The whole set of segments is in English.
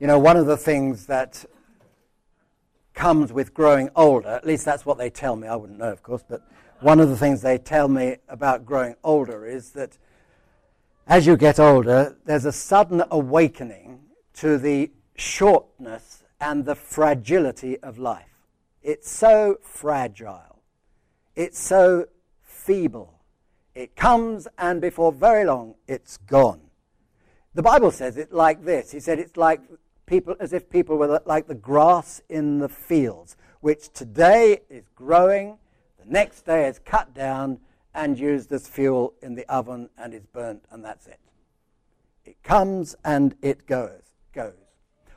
You know, one of the things that comes with growing older, at least that's what they tell me, I wouldn't know, of course, but one of the things they tell me about growing older is that as you get older, there's a sudden awakening to the shortness and the fragility of life. It's so fragile. It's so feeble. It comes, and before very long, it's gone. The Bible says it like this. He said it's like people, as if people were like the grass in the fields, which today is growing, the next day is cut down and used as fuel in the oven and is burnt, and that's it. It comes and it goes. Goes.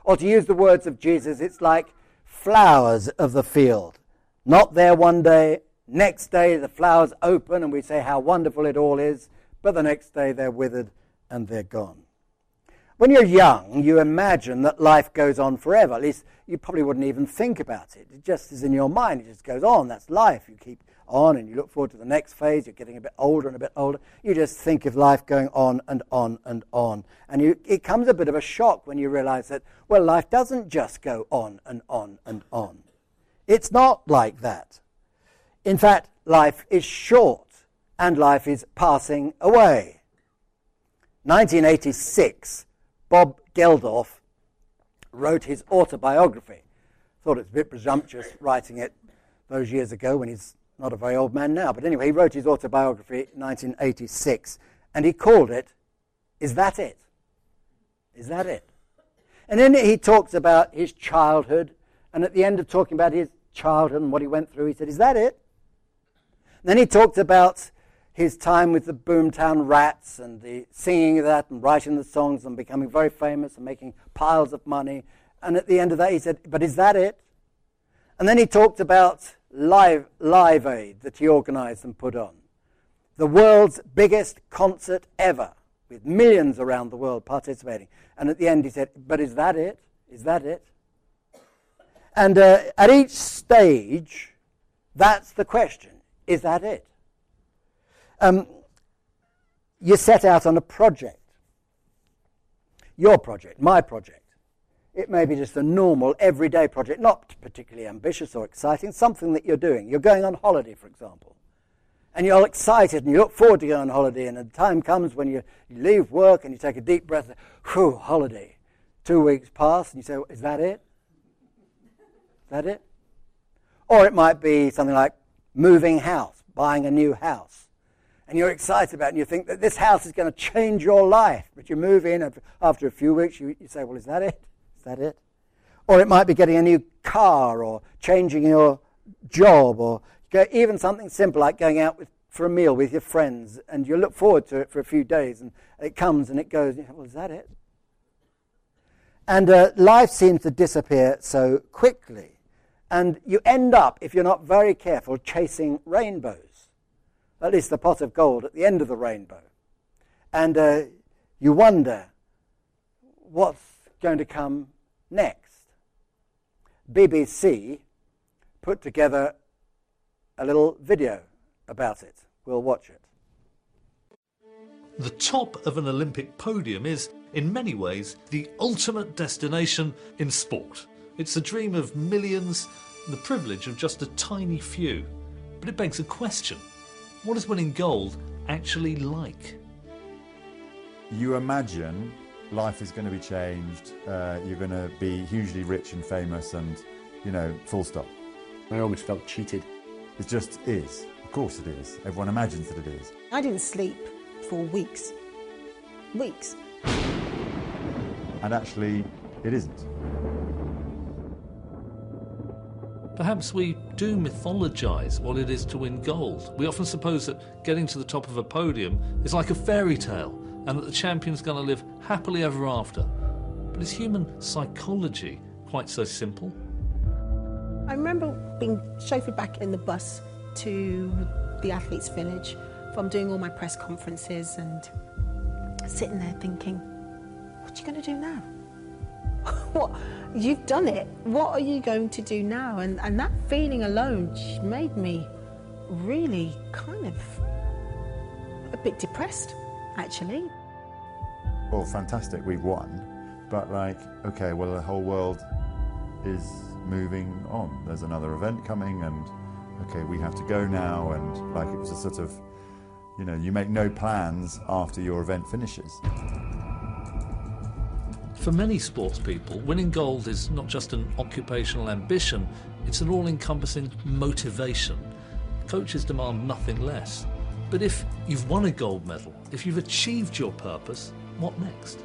Or to use the words of Jesus, it's like flowers of the field. Not there one day, next day the flowers open and we say how wonderful it all is, but the next day they're withered and they're gone. When you're young, you imagine that life goes on forever. At least you probably wouldn't even think about it. It just is in your mind. It just goes on. That's life. You keep on and you look forward to the next phase. You're getting a bit older and a bit older. You just think of life going on and on and on. And you, it comes a bit of a shock when you realize that, well, life doesn't just go on and on and on. It's not like that. In fact, life is short and life is passing away. 1986 Bob Geldof wrote his autobiography. Thought it was a bit presumptuous writing it those years ago when he's not a very old man now. But anyway, he wrote his autobiography in 1986 and he called it, Is That It? Is That It? And in it, he talks about his childhood. And at the end of talking about his childhood and what he went through, he said, Is that it? And then he talked about his time with the Boomtown Rats and the singing of that and writing the songs and becoming very famous and making piles of money. And at the end of that, he said, But is that it? And then he talked about Live, Live Aid that he organized and put on. The world's biggest concert ever, with millions around the world participating. And at the end, he said, But is that it? Is that it? And uh, at each stage, that's the question. Is that it? Um, you set out on a project. Your project, my project. It may be just a normal, everyday project, not particularly ambitious or exciting, something that you're doing. You're going on holiday, for example. And you're all excited and you look forward to going on holiday, and the time comes when you, you leave work and you take a deep breath, whew, holiday. Two weeks pass, and you say, Is that it? Is that it? Or it might be something like moving house, buying a new house and you're excited about it and you think that this house is going to change your life. But you move in, and after a few weeks, you, you say, Well, is that it? Is that it? Or it might be getting a new car or changing your job or even something simple like going out with, for a meal with your friends and you look forward to it for a few days and it comes and it goes. And well, is that it? And uh, life seems to disappear so quickly. And you end up, if you're not very careful, chasing rainbows at least the pot of gold at the end of the rainbow. And uh, you wonder what's going to come next. BBC put together a little video about it. We'll watch it. The top of an Olympic podium is, in many ways, the ultimate destination in sport. It's the dream of millions, the privilege of just a tiny few. But it begs a question what is winning gold actually like? You imagine life is going to be changed, uh, you're going to be hugely rich and famous, and, you know, full stop. I almost felt cheated. It just is. Of course it is. Everyone imagines that it is. I didn't sleep for weeks. Weeks. And actually, it isn't. Perhaps we do mythologize what it is to win gold. We often suppose that getting to the top of a podium is like a fairy tale and that the champion's going to live happily ever after. But is human psychology quite so simple? I remember being chauffeured back in the bus to the athletes' village from doing all my press conferences and sitting there thinking, what are you going to do now? what? You've done it. What are you going to do now? And, and that feeling alone made me really kind of a bit depressed, actually. Well, fantastic. We've won. but like, okay, well, the whole world is moving on. There's another event coming, and okay, we have to go now, and like it was a sort of, you know, you make no plans after your event finishes. For many sports people, winning gold is not just an occupational ambition, it's an all encompassing motivation. Coaches demand nothing less. But if you've won a gold medal, if you've achieved your purpose, what next?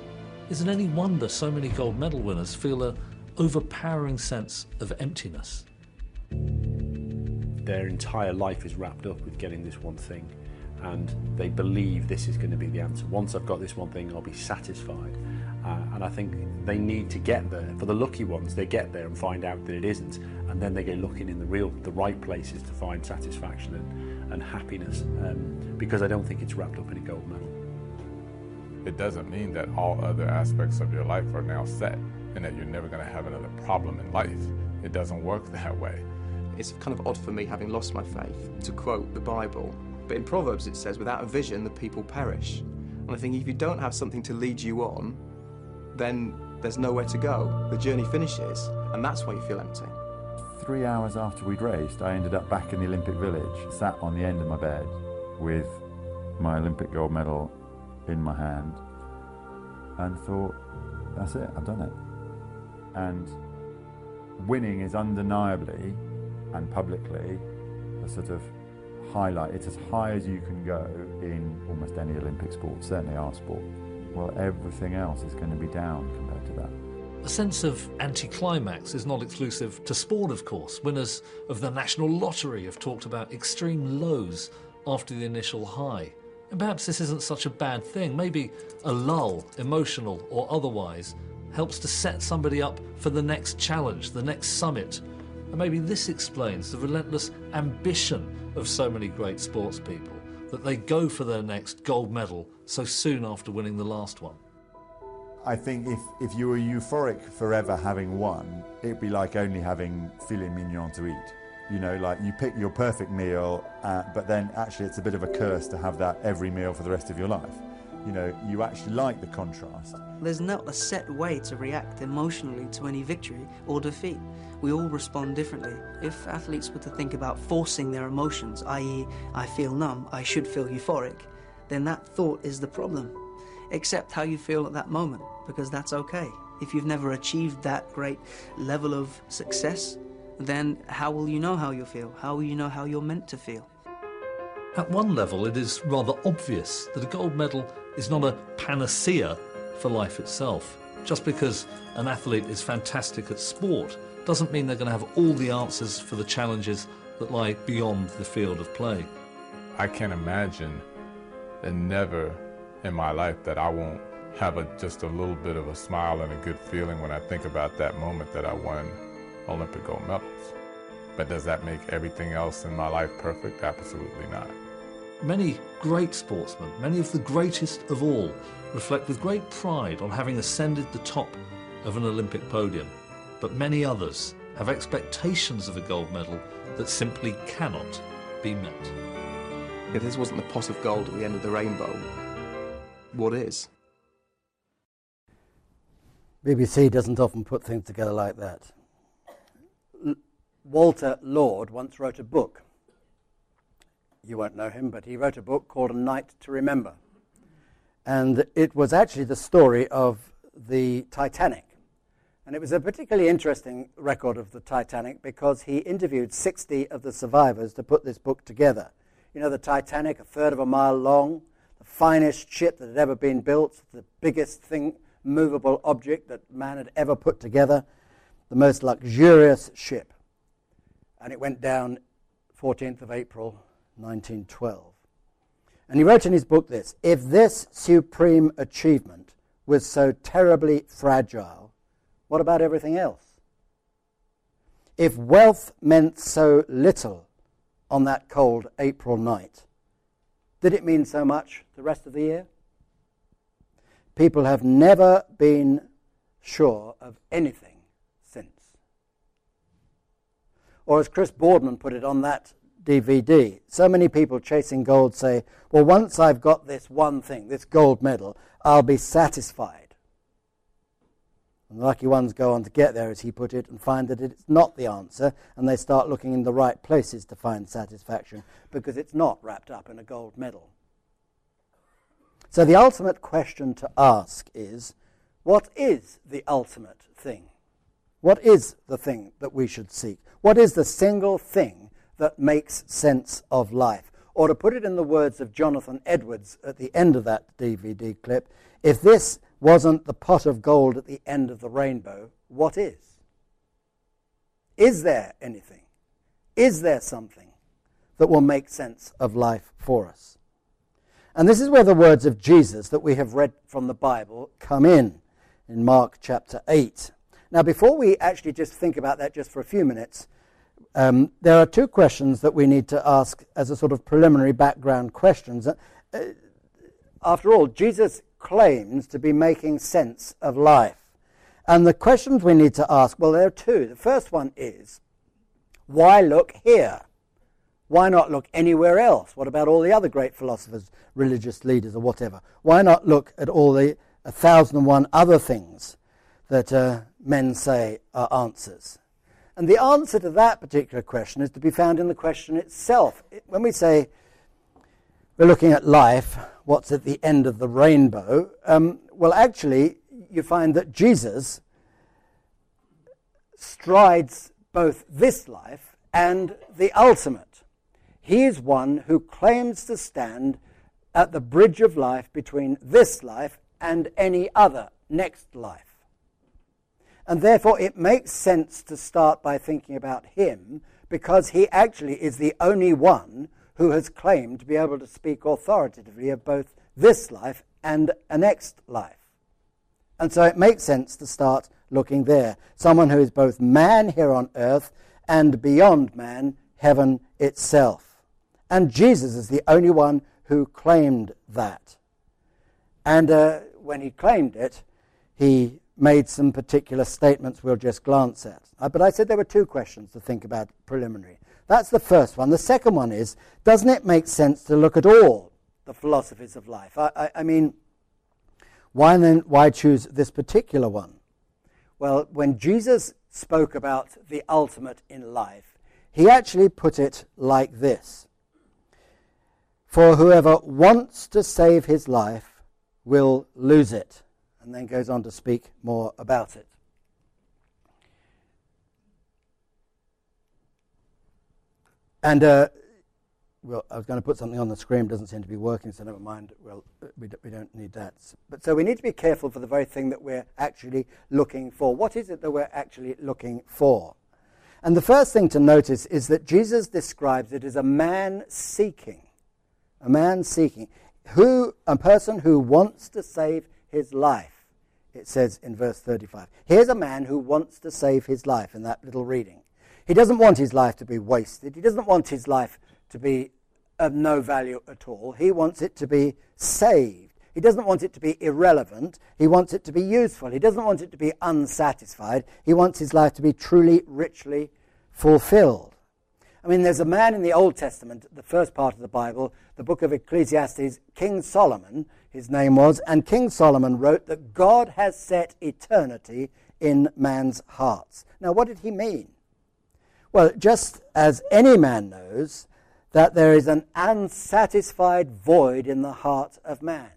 Is it any wonder so many gold medal winners feel a overpowering sense of emptiness? Their entire life is wrapped up with getting this one thing, and they believe this is going to be the answer. Once I've got this one thing, I'll be satisfied. Uh, and I think they need to get there. For the lucky ones, they get there and find out that it isn't, and then they go looking in the real, the right places to find satisfaction and, and happiness. Um, because I don't think it's wrapped up in a gold medal. It doesn't mean that all other aspects of your life are now set and that you're never going to have another problem in life. It doesn't work that way. It's kind of odd for me, having lost my faith, to quote the Bible. But in Proverbs it says, without a vision, the people perish. And I think if you don't have something to lead you on, then there's nowhere to go. The journey finishes, and that's why you feel empty. Three hours after we'd raced, I ended up back in the Olympic Village, sat on the end of my bed with my Olympic gold medal in my hand, and thought, that's it, I've done it. And winning is undeniably and publicly a sort of highlight. It's as high as you can go in almost any Olympic sport, certainly our sport well, everything else is going to be down compared to that. A sense of anticlimax is not exclusive to sport, of course. Winners of the National Lottery have talked about extreme lows after the initial high. And perhaps this isn't such a bad thing. Maybe a lull, emotional or otherwise, helps to set somebody up for the next challenge, the next summit. And maybe this explains the relentless ambition of so many great sports people that they go for their next gold medal so soon after winning the last one? I think if, if you were euphoric forever having won, it'd be like only having filet mignon to eat. You know, like you pick your perfect meal, uh, but then actually it's a bit of a curse to have that every meal for the rest of your life. You know, you actually like the contrast. There's not a set way to react emotionally to any victory or defeat we all respond differently. If athletes were to think about forcing their emotions, i.e., I feel numb, I should feel euphoric, then that thought is the problem. Accept how you feel at that moment, because that's okay. If you've never achieved that great level of success, then how will you know how you feel? How will you know how you're meant to feel? At one level, it is rather obvious that a gold medal is not a panacea for life itself. Just because an athlete is fantastic at sport doesn't mean they're going to have all the answers for the challenges that lie beyond the field of play. I can't imagine and never in my life that I won't have a, just a little bit of a smile and a good feeling when I think about that moment that I won Olympic gold medals. But does that make everything else in my life perfect? Absolutely not. Many great sportsmen, many of the greatest of all, reflect with great pride on having ascended the top of an Olympic podium but many others have expectations of a gold medal that simply cannot be met. If this wasn't the pot of gold at the end of the rainbow, what is? BBC doesn't often put things together like that. L- Walter Lord once wrote a book. You won't know him, but he wrote a book called A Night to Remember. And it was actually the story of the Titanic. And it was a particularly interesting record of the Titanic because he interviewed 60 of the survivors to put this book together. You know, the Titanic, a third of a mile long, the finest ship that had ever been built, the biggest thing, movable object that man had ever put together, the most luxurious ship. And it went down 14th of April, 1912. And he wrote in his book this If this supreme achievement was so terribly fragile, what about everything else? If wealth meant so little on that cold April night, did it mean so much the rest of the year? People have never been sure of anything since. Or as Chris Boardman put it on that DVD, so many people chasing gold say, well, once I've got this one thing, this gold medal, I'll be satisfied. And the lucky ones go on to get there, as he put it, and find that it's not the answer, and they start looking in the right places to find satisfaction because it's not wrapped up in a gold medal. So the ultimate question to ask is what is the ultimate thing? What is the thing that we should seek? What is the single thing that makes sense of life? Or to put it in the words of Jonathan Edwards at the end of that DVD clip, if this wasn't the pot of gold at the end of the rainbow, what is? Is there anything? Is there something that will make sense of life for us? And this is where the words of Jesus that we have read from the Bible come in, in Mark chapter 8. Now, before we actually just think about that just for a few minutes, um, there are two questions that we need to ask as a sort of preliminary background questions. Uh, after all, Jesus claims to be making sense of life. And the questions we need to ask, well, there are two. The first one is, why look here? Why not look anywhere else? What about all the other great philosophers, religious leaders, or whatever? Why not look at all the a thousand and one other things that uh, men say are answers? And the answer to that particular question is to be found in the question itself. When we say we're looking at life, what's at the end of the rainbow, um, well, actually, you find that Jesus strides both this life and the ultimate. He is one who claims to stand at the bridge of life between this life and any other next life. And therefore, it makes sense to start by thinking about him because he actually is the only one who has claimed to be able to speak authoritatively of both this life and a next life. And so it makes sense to start looking there. Someone who is both man here on earth and beyond man, heaven itself. And Jesus is the only one who claimed that. And uh, when he claimed it, he made some particular statements we'll just glance at. Uh, but I said there were two questions to think about preliminary. That's the first one. The second one is doesn't it make sense to look at all the philosophies of life? I, I, I mean, why then why choose this particular one? Well, when Jesus spoke about the ultimate in life, he actually put it like this For whoever wants to save his life will lose it and then goes on to speak more about it. And uh, well, I was going to put something on the screen, doesn't seem to be working, so never mind. Well, we, we don't need that. But so we need to be careful for the very thing that we're actually looking for. What is it that we're actually looking for? And the first thing to notice is that Jesus describes it as a man seeking. A man seeking. Who, a person who wants to save his life it says in verse 35. Here's a man who wants to save his life in that little reading. He doesn't want his life to be wasted. He doesn't want his life to be of no value at all. He wants it to be saved. He doesn't want it to be irrelevant. He wants it to be useful. He doesn't want it to be unsatisfied. He wants his life to be truly, richly fulfilled. I mean, there's a man in the Old Testament, the first part of the Bible, the book of Ecclesiastes, King Solomon, his name was, and King Solomon wrote that God has set eternity in man's hearts. Now, what did he mean? Well, just as any man knows that there is an unsatisfied void in the heart of man,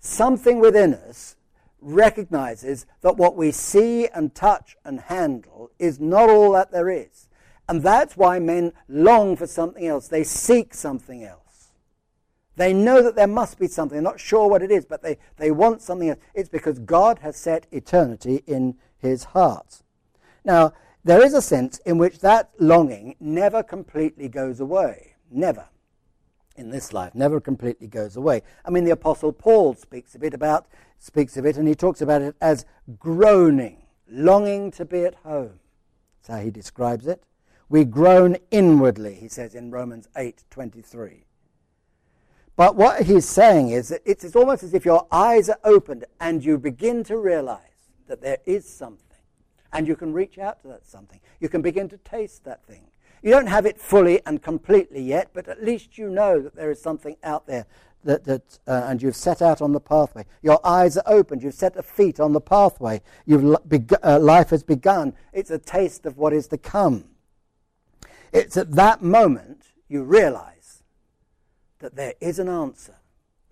something within us recognizes that what we see and touch and handle is not all that there is. And that's why men long for something else. They seek something else. They know that there must be something. They're not sure what it is, but they, they want something else. It's because God has set eternity in his heart. Now, there is a sense in which that longing never completely goes away. Never. In this life, never completely goes away. I mean, the Apostle Paul speaks a bit about, speaks of it, and he talks about it as groaning, longing to be at home. That's how he describes it. We groan inwardly, he says in Romans 8:23. But what he's saying is that it's, it's almost as if your eyes are opened and you begin to realize that there is something. And you can reach out to that something. You can begin to taste that thing. You don't have it fully and completely yet, but at least you know that there is something out there that, that uh, and you've set out on the pathway. Your eyes are opened. You've set the feet on the pathway. You've uh, life has begun. It's a taste of what is to come. It's at that moment you realize that there is an answer.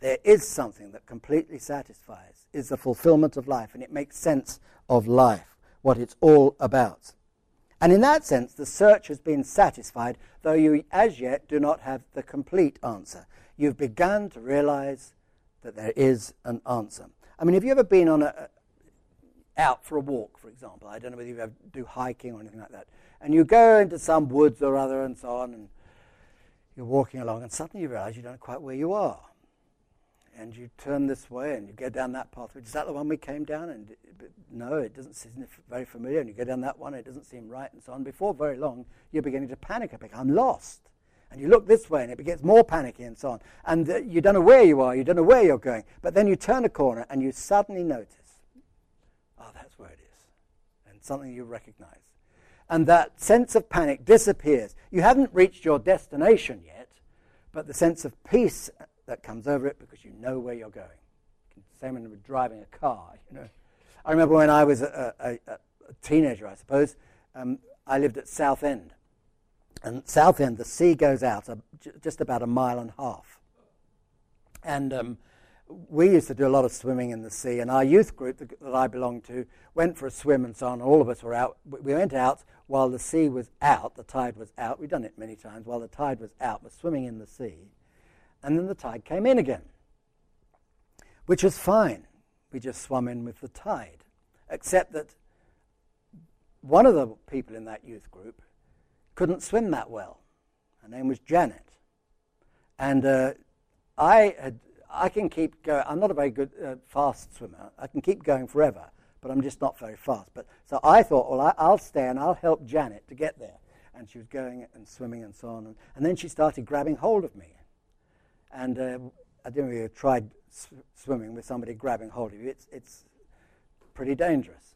There is something that completely satisfies, is the fulfillment of life, and it makes sense of life, what it's all about. And in that sense, the search has been satisfied, though you as yet do not have the complete answer. You've begun to realize that there is an answer. I mean, have you ever been on a, out for a walk, for example? I don't know whether you ever do hiking or anything like that. And you go into some woods or other and so on, and you're walking along, and suddenly you realize you don't know quite where you are and you turn this way and you go down that pathway. Is that the one we came down? And no, it doesn't seem very familiar. And you go down that one, it doesn't seem right, and so on. Before very long, you're beginning to panic a bit. I'm lost. And you look this way, and it gets more panicky, and so on. And uh, you don't know where you are, you don't know where you're going. But then you turn a corner, and you suddenly notice, oh, that's where it is, and something you recognize. And that sense of panic disappears. You haven't reached your destination yet, but the sense of peace that comes over it because you know where you're going. Same when we're driving a car, you know. I remember when I was a, a, a teenager, I suppose, um, I lived at Southend. And Southend, the sea goes out a, just about a mile and a half. And um, we used to do a lot of swimming in the sea, and our youth group that, I belonged to went for a swim and so on. All of us were out. We went out while the sea was out, the tide was out. We'd done it many times. While the tide was out, we're swimming in the sea and then the tide came in again, which was fine. We just swam in with the tide, except that one of the people in that youth group couldn't swim that well. Her name was Janet, and uh, I had I can keep going. I'm not a very good uh, fast swimmer. I can keep going forever, but I'm just not very fast. But so I thought, well, I, will stay and I'll help Janet to get there. And she was going and swimming and so on. And, and then she started grabbing hold of me. And uh, I if you've tried sw- swimming with somebody grabbing hold of you. It's, it's pretty dangerous.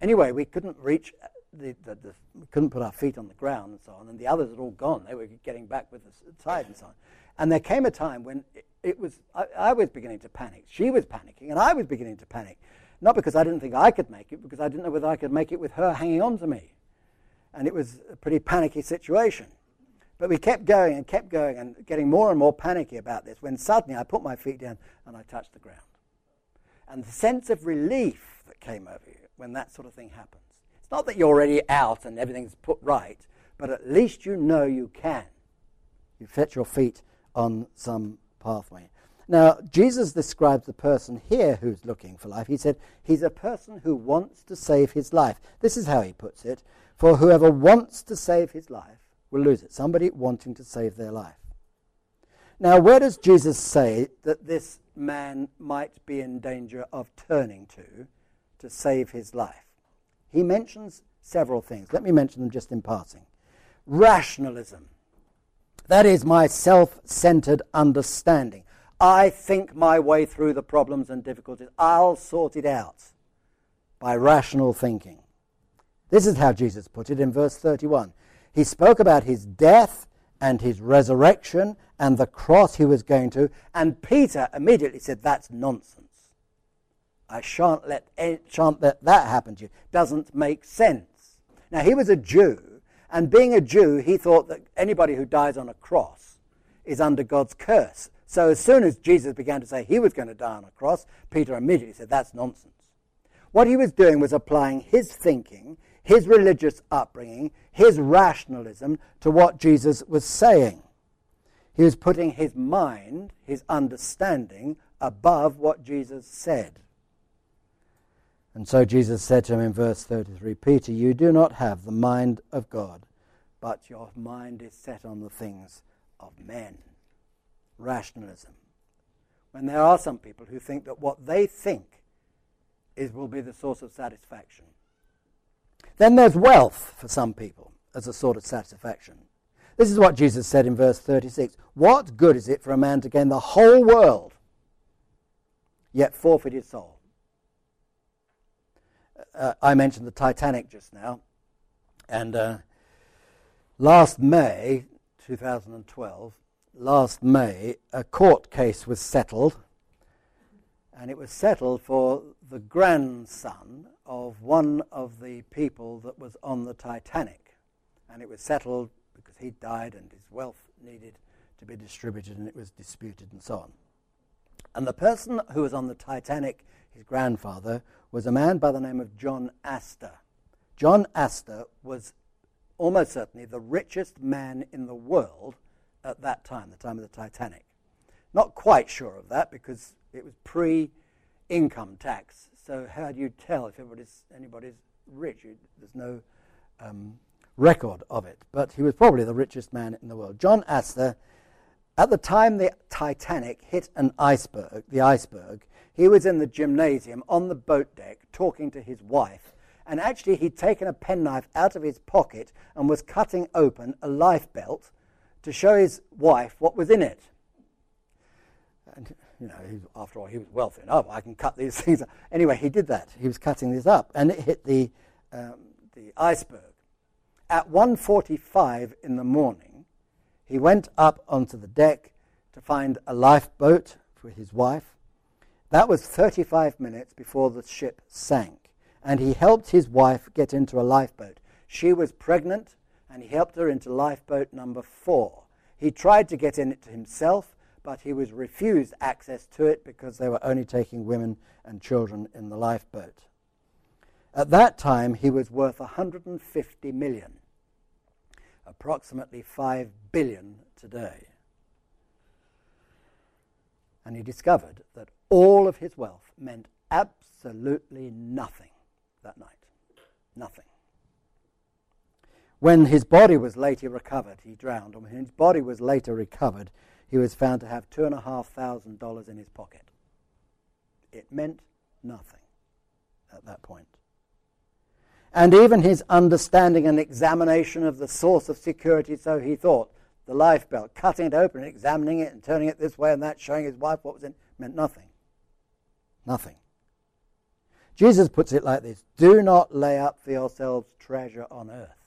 Anyway, we couldn't reach uh, the, the, the, we couldn't put our feet on the ground and so on, and the others had all gone. They were getting back with the tide and so on. And there came a time when it, it was, I, I, was beginning to panic. She was panicking, and I was beginning to panic. Not because I didn't think I could make it, because I didn't know whether I could make it with her hanging on to me. And it was a pretty panicky situation. But we kept going and kept going and getting more and more panicky about this when suddenly I put my feet down and I touched the ground. And the sense of relief that came over you when that sort of thing happens. It's not that you're already out and everything's put right, but at least you know you can. You set your feet on some pathway. Now, Jesus describes the person here who's looking for life. He said, He's a person who wants to save his life. This is how he puts it For whoever wants to save his life will lose it. Somebody wanting to save their life. Now, where does Jesus say that this man might be in danger of turning to to save his life? He mentions several things. Let me mention them just in passing. Rationalism. That is my self centered understanding. I think my way through the problems and difficulties. I'll sort it out by rational thinking. This is how Jesus put it in verse 31. He spoke about his death and his resurrection and the cross he was going to, and Peter immediately said, That's nonsense. I shan't let, eh, shan't let that happen to you. Doesn't make sense. Now, he was a Jew, and being a Jew, he thought that anybody who dies on a cross is under God's curse. So as soon as Jesus began to say he was going to die on a cross, Peter immediately said, That's nonsense. What he was doing was applying his thinking, his religious upbringing, his rationalism to what Jesus was saying. He was putting his mind, his understanding, above what Jesus said. And so Jesus said to him in verse 33 Peter, you do not have the mind of God, but your mind is set on the things of men. Rationalism. When there are some people who think that what they think is will be the source of satisfaction. Then there's wealth for some people as a sort of satisfaction. This is what Jesus said in verse 36 What good is it for a man to gain the whole world, yet forfeit his soul? Uh, I mentioned the Titanic just now, and uh, last May 2012, last May, a court case was settled, and it was settled for the grandson of one of the people that was on the Titanic. And it was settled because he died and his wealth needed to be distributed, and it was disputed and so on. And the person who was on the Titanic, his grandfather, was a man by the name of John Astor. John Astor was almost certainly the richest man in the world at that time, the time of the Titanic. Not quite sure of that because it was pre income tax. So, how do you tell if anybody's, anybody's rich? There's no um, record of it. But he was probably the richest man in the world. John Astor, at the time the Titanic hit an iceberg, the iceberg, he was in the gymnasium on the boat deck talking to his wife and actually he'd taken a penknife out of his pocket and was cutting open a life belt to show his wife what was in it. And, you know, after all, he was wealthy enough. I can cut these things. Up. Anyway, he did that. He was cutting this up, and it hit the um, the iceberg. At 1:45 in the morning, he went up onto the deck to find a lifeboat for his wife. That was 35 minutes before the ship sank and he helped his wife get into a lifeboat. She was pregnant, and he helped her into lifeboat number four. He tried to get in it himself, but he was refused access to it because they were only taking women and children in the lifeboat. At that time, he was worth 150 million, approximately 5 billion today. And he discovered that all of his wealth meant absolutely nothing that night. Nothing. When his body was later recovered, he drowned, and when his body was later recovered, he was found to have $2,500 in his pocket. It meant nothing at that point. And even his understanding and examination of the source of security, so he thought, the life belt, cutting it open and examining it and turning it this way and that, showing his wife what was in it, meant nothing. Nothing. Jesus puts it like this Do not lay up for yourselves treasure on earth,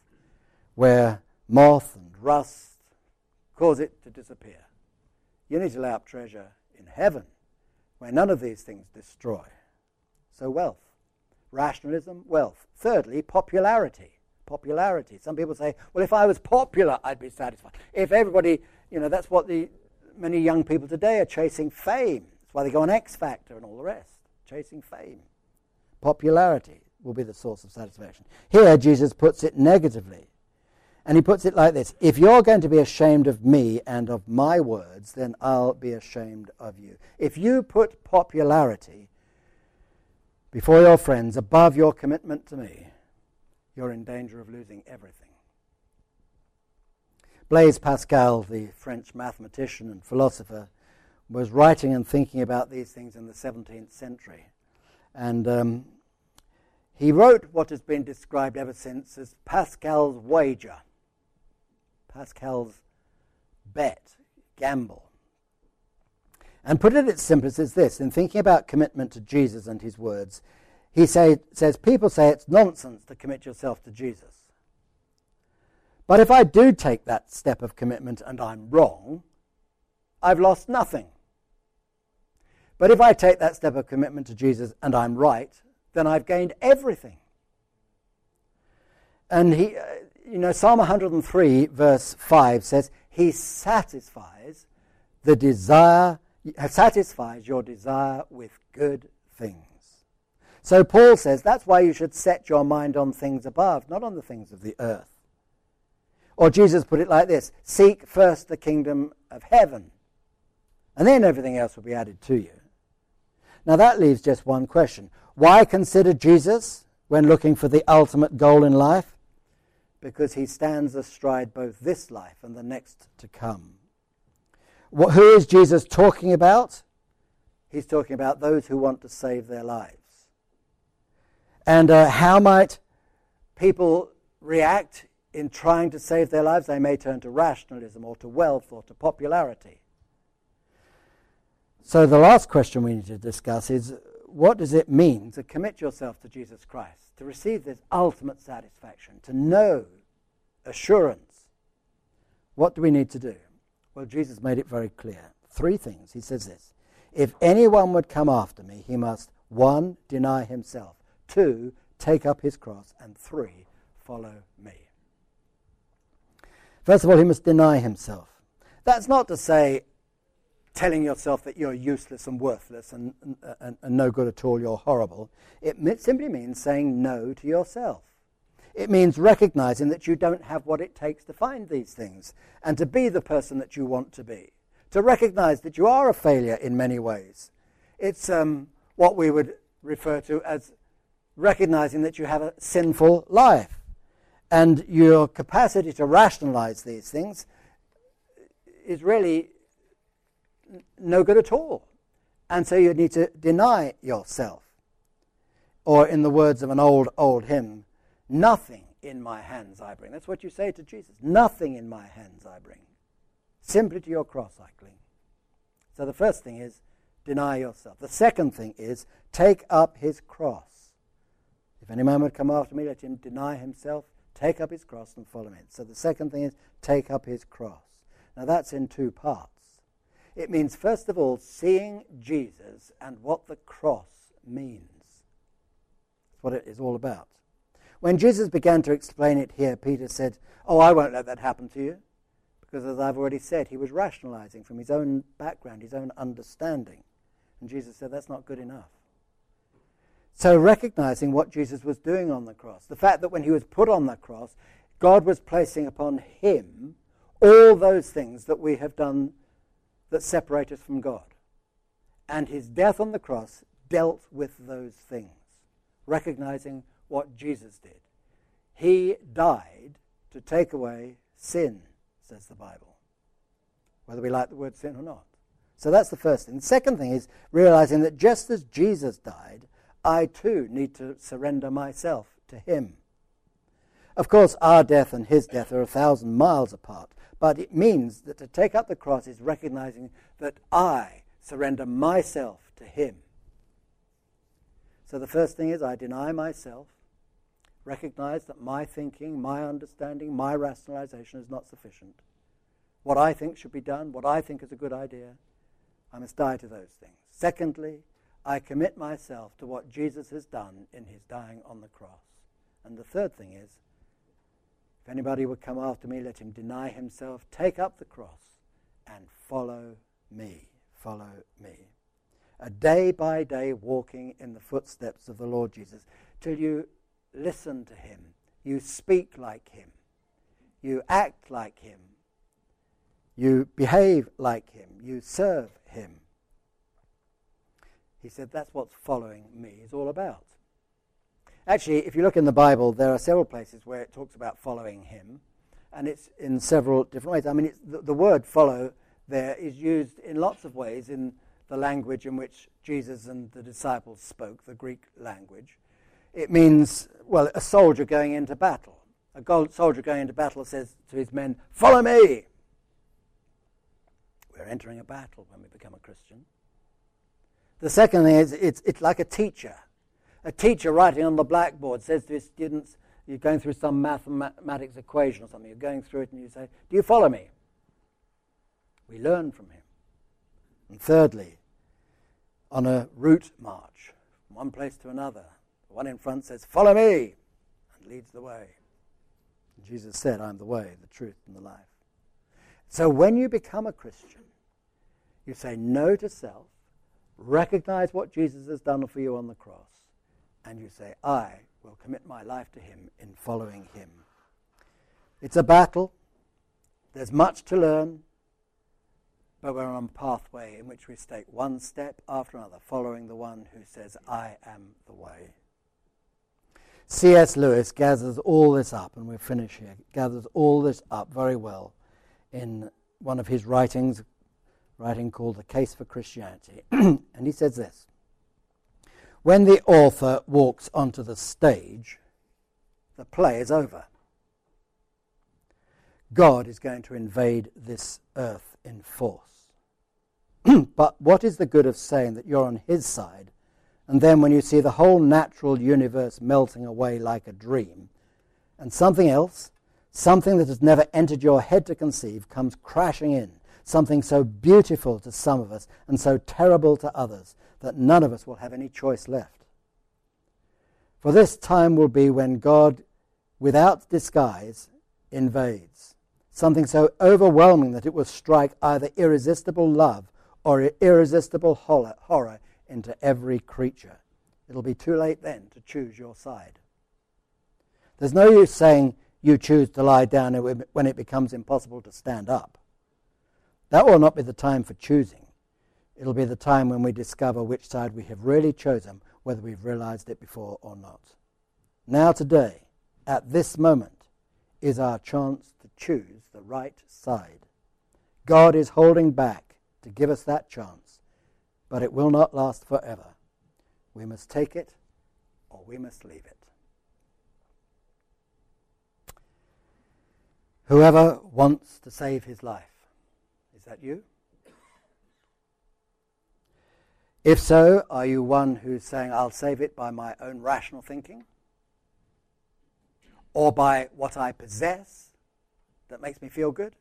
where moth and rust cause it to disappear. You need to lay up treasure in heaven, where none of these things destroy. So, wealth. Rationalism, wealth. Thirdly, popularity. Popularity. Some people say, well, if I was popular, I'd be satisfied. If everybody, you know, that's what the many young people today are chasing fame. That's why they go on X Factor and all the rest, chasing fame. Popularity will be the source of satisfaction. Here, Jesus puts it negatively. And he puts it like this If you're going to be ashamed of me and of my words, then I'll be ashamed of you. If you put popularity before your friends above your commitment to me, you're in danger of losing everything. Blaise Pascal, the French mathematician and philosopher, was writing and thinking about these things in the 17th century. And um, he wrote what has been described ever since as Pascal's wager, Pascal's bet, gamble. And put it as simple as this in thinking about commitment to Jesus and his words, he say, says, People say it's nonsense to commit yourself to Jesus. But if I do take that step of commitment and I'm wrong, I've lost nothing. But if I take that step of commitment to Jesus and I'm right, then I've gained everything. And he, uh, you know, Psalm 103, verse 5 says, He satisfies the desire, satisfies your desire with good things. So Paul says that's why you should set your mind on things above, not on the things of the earth. Or Jesus put it like this Seek first the kingdom of heaven, and then everything else will be added to you. Now that leaves just one question. Why consider Jesus when looking for the ultimate goal in life? Because he stands astride both this life and the next to come. What, who is Jesus talking about? He's talking about those who want to save their lives. And uh, how might people react in trying to save their lives? They may turn to rationalism or to wealth or to popularity. So the last question we need to discuss is what does it mean to commit yourself to Jesus Christ, to receive this ultimate satisfaction, to know assurance? What do we need to do? Well, Jesus made it very clear. Three things. He says this If anyone would come after me, he must, one, deny himself, two, take up his cross, and three, follow me. First of all, he must deny himself. That's not to say telling yourself that you're useless and worthless and, and, and, no good at all, you're horrible. It simply means saying no to yourself. It means recognizing that you don't have what it takes to find these things and to be the person that you want to be. To recognize that you are a failure in many ways. It's um, what we would refer to as recognizing that you have a sinful life. And your capacity to rationalize these things is really no good at all. And so you need to deny yourself. Or, in the words of an old, old hymn, nothing in my hands I bring. That's what you say to Jesus. Nothing in my hands I bring. Simply to your cross I cling. So the first thing is deny yourself. The second thing is take up his cross. If any man would come after me, let him deny himself, take up his cross, and follow me. So the second thing is take up his cross. Now that's in two parts. It means, first of all, seeing Jesus and what the cross means. That's what it is all about. When Jesus began to explain it here, Peter said, Oh, I won't let that happen to you. Because, as I've already said, he was rationalizing from his own background, his own understanding. And Jesus said, That's not good enough. So, recognizing what Jesus was doing on the cross, the fact that when he was put on the cross, God was placing upon him all those things that we have done that separate us from God. And his death on the cross dealt with those things, recognizing what Jesus did. He died to take away sin, says the Bible, whether we like the word sin or not. So that's the first thing. The second thing is realizing that just as Jesus died, I too need to surrender myself to him. Of course, our death and his death are a thousand miles apart, but it means that to take up the cross is recognizing that I surrender myself to Him. So the first thing is I deny myself, recognize that my thinking, my understanding, my rationalization is not sufficient. What I think should be done, what I think is a good idea, I must die to those things. Secondly, I commit myself to what Jesus has done in his dying on the cross. And the third thing is anybody would come after me, let him deny himself, take up the cross, and follow me. Follow me. A day by day walking in the footsteps of the Lord Jesus till you listen to him, you speak like him, you act like him, you behave like him, you serve him. He said that's what following me is all about. Actually, if you look in the Bible, there are several places where it talks about following him, and it's in several different ways. I mean, the, the word follow there is used in lots of ways in the language in which Jesus and the disciples spoke, the Greek language. It means, well, a soldier going into battle. A soldier going into battle says to his men, Follow me! We're entering a battle when we become a Christian. The second thing is, it's, it's like a teacher a teacher writing on the blackboard says to his students, you're going through some mathematics equation or something, you're going through it and you say, Do you follow me? We learn from him. And thirdly, on a route march from one place to another, the one in front says, Follow me, and leads the way. And Jesus said, I'm the way, the truth, and the life. So when you become a Christian, you say no to self, recognize what Jesus has done for you on the cross, and you say, I will commit my life to him in following him. It's a battle. There's much to learn. But we're on a pathway in which we take one step after another, following the one who says, I am the way. C.S. Lewis gathers all this up, and we'll finish here, gathers all this up very well in one of his writings, writing called The Case for Christianity. and he says this when the author walks onto the stage, the play is over. God is going to invade this earth in force. but what is the good of saying that you're on his side, and then when you see the whole natural universe melting away like a dream, and something else, something that has never entered your head to conceive, comes crashing in, something so beautiful to some of us and so terrible to others that none of us will have any choice left. For this time will be when God, without disguise, invades, something so overwhelming that it will strike either irresistible love or irresistible horror into every creature. It'll be too late then to choose your side. There's no use saying you choose to lie down when it becomes impossible to stand up. That will not be the time for choosing. It'll be the time when we discover which side we have really chosen, whether we've realized it before or not. Now, today, at this moment, is our chance to choose the right side. God is holding back to give us that chance, but it will not last forever. We must take it or we must leave it. Whoever wants to save his life. That you? If so, are you one who's saying, I'll save it by my own rational thinking? Or by what I possess that makes me feel good?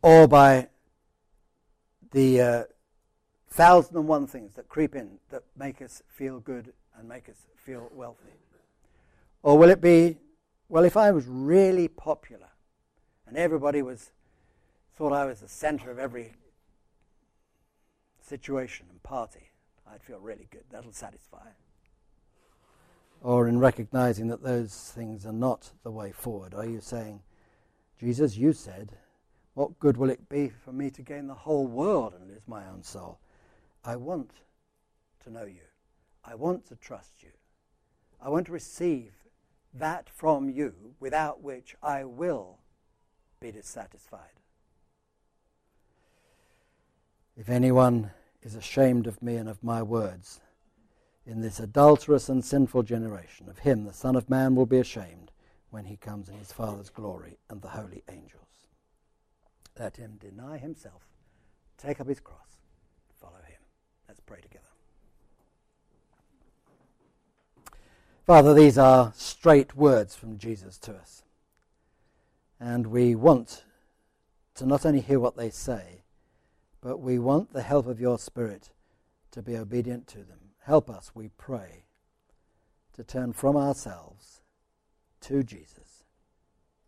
Or by the uh, thousand and one things that creep in that make us feel good and make us feel wealthy? Or will it be well, if I was really popular and everybody was thought I was the center of every situation and party, I'd feel really good. That'll satisfy. Or in recognizing that those things are not the way forward, are you saying, Jesus, you said, what good will it be for me to gain the whole world and lose my own soul? I want to know you. I want to trust you. I want to receive that from you without which I will be dissatisfied. If anyone is ashamed of me and of my words in this adulterous and sinful generation, of him the Son of Man will be ashamed when he comes in his Father's glory and the holy angels. Let him deny himself, take up his cross, follow him. Let's pray together. Father, these are straight words from Jesus to us. And we want to not only hear what they say, but we want the help of your Spirit to be obedient to them. Help us, we pray, to turn from ourselves to Jesus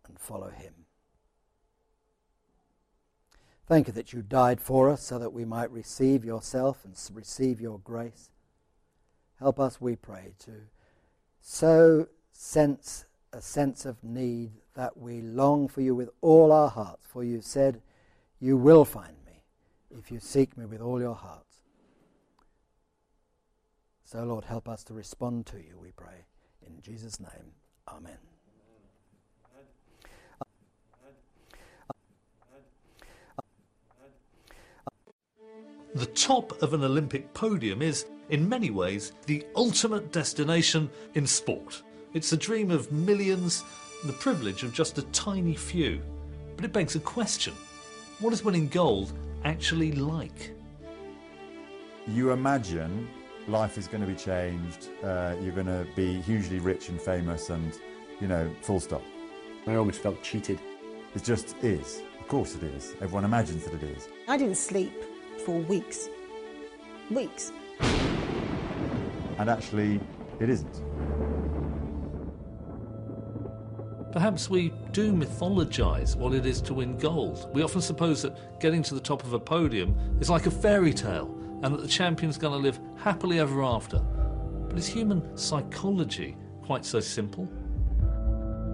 and follow him. Thank you that you died for us so that we might receive yourself and receive your grace. Help us, we pray, to so sense a sense of need that we long for you with all our hearts. For you said, You will find if you seek me with all your hearts. So, Lord, help us to respond to you, we pray. In Jesus' name, Amen. The top of an Olympic podium is in many ways, the ultimate destination in sport. It's a dream of millions, the privilege of just a tiny few. But it begs a question what is winning gold actually like? You imagine life is going to be changed, uh, you're going to be hugely rich and famous, and, you know, full stop. I almost felt cheated. It just is. Of course it is. Everyone imagines that it is. I didn't sleep for weeks. Weeks and actually it isn't. Perhaps we do mythologize what it is to win gold. We often suppose that getting to the top of a podium is like a fairy tale and that the champion's going to live happily ever after. But is human psychology quite so simple?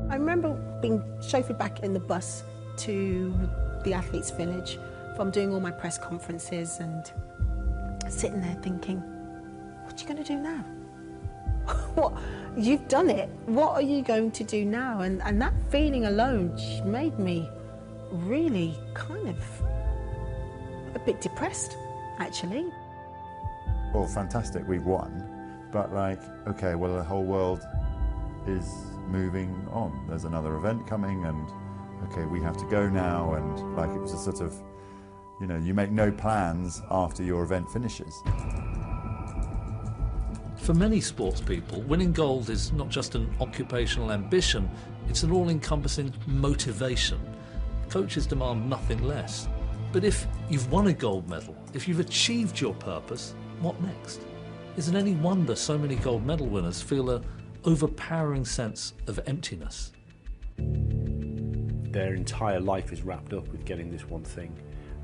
I remember being chauffeured back in the bus to the athletes' village from doing all my press conferences and sitting there thinking, what are you going to do now? what? You've done it. What are you going to do now? And, and that feeling alone made me really kind of a bit depressed, actually. Well, fantastic, we've won. But, like, okay, well, the whole world is moving on. There's another event coming, and okay, we have to go now. And, like, it was a sort of, you know, you make no plans after your event finishes. For many sports people, winning gold is not just an occupational ambition, it's an all encompassing motivation. Coaches demand nothing less. But if you've won a gold medal, if you've achieved your purpose, what next? Is it any wonder so many gold medal winners feel a overpowering sense of emptiness? Their entire life is wrapped up with getting this one thing,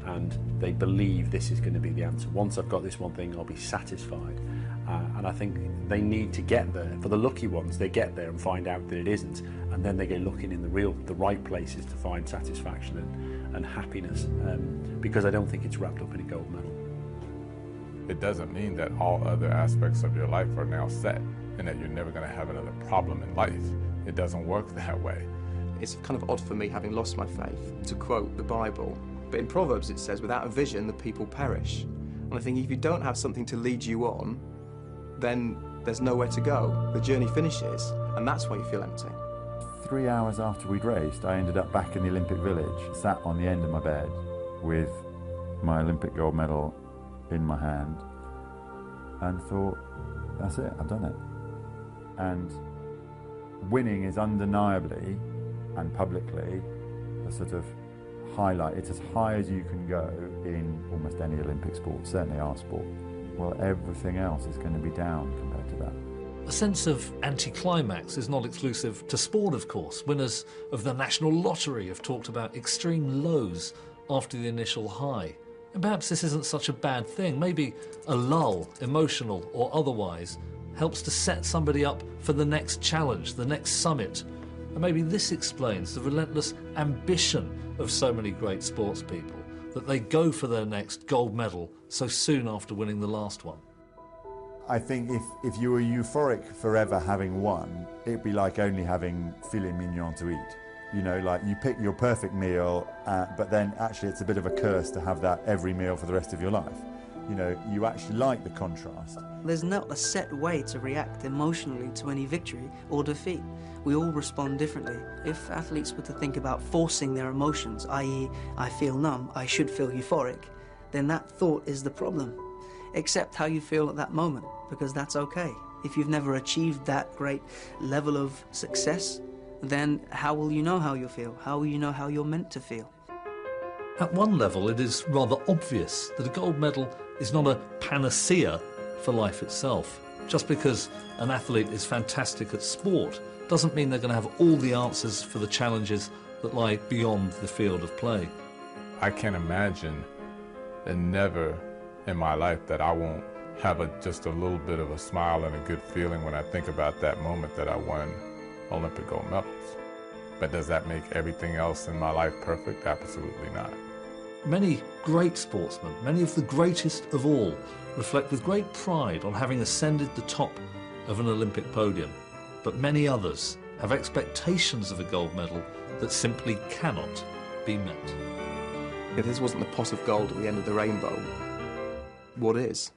and they believe this is going to be the answer. Once I've got this one thing, I'll be satisfied. Uh, and I think they need to get there. For the lucky ones, they get there and find out that it isn't, and then they go looking in the real, the right places to find satisfaction and, and happiness. Um, because I don't think it's wrapped up in a gold medal. It doesn't mean that all other aspects of your life are now set and that you're never going to have another problem in life. It doesn't work that way. It's kind of odd for me, having lost my faith, to quote the Bible. But in Proverbs it says, without a vision, the people perish. And I think if you don't have something to lead you on, then there's nowhere to go. The journey finishes, and that's why you feel empty. Three hours after we'd raced, I ended up back in the Olympic Village, sat on the end of my bed with my Olympic gold medal in my hand, and thought, that's it, I've done it. And winning is undeniably and publicly a sort of highlight. It's as high as you can go in almost any Olympic sport, certainly our sport. Well, everything else is going to be down compared to that. A sense of anticlimax is not exclusive to sport, of course. Winners of the National Lottery have talked about extreme lows after the initial high. And perhaps this isn't such a bad thing. Maybe a lull, emotional or otherwise, helps to set somebody up for the next challenge, the next summit. And maybe this explains the relentless ambition of so many great sports people that they go for their next gold medal so soon after winning the last one. I think if, if you were euphoric forever having won, it'd be like only having filet mignon to eat. You know, like you pick your perfect meal, uh, but then actually it's a bit of a curse to have that every meal for the rest of your life. You know, you actually like the contrast. There's not a set way to react emotionally to any victory or defeat. We all respond differently. If athletes were to think about forcing their emotions, i.e., I feel numb, I should feel euphoric, then that thought is the problem. Accept how you feel at that moment, because that's okay. If you've never achieved that great level of success, then how will you know how you feel? How will you know how you're meant to feel? At one level, it is rather obvious that a gold medal is not a panacea for life itself. Just because an athlete is fantastic at sport doesn't mean they're going to have all the answers for the challenges that lie beyond the field of play. I can't imagine and never in my life that I won't have a, just a little bit of a smile and a good feeling when I think about that moment that I won Olympic gold medals. But does that make everything else in my life perfect? Absolutely not. Many great sportsmen, many of the greatest of all, reflect with great pride on having ascended the top of an Olympic podium. But many others have expectations of a gold medal that simply cannot be met. If this wasn't the pot of gold at the end of the rainbow, what is?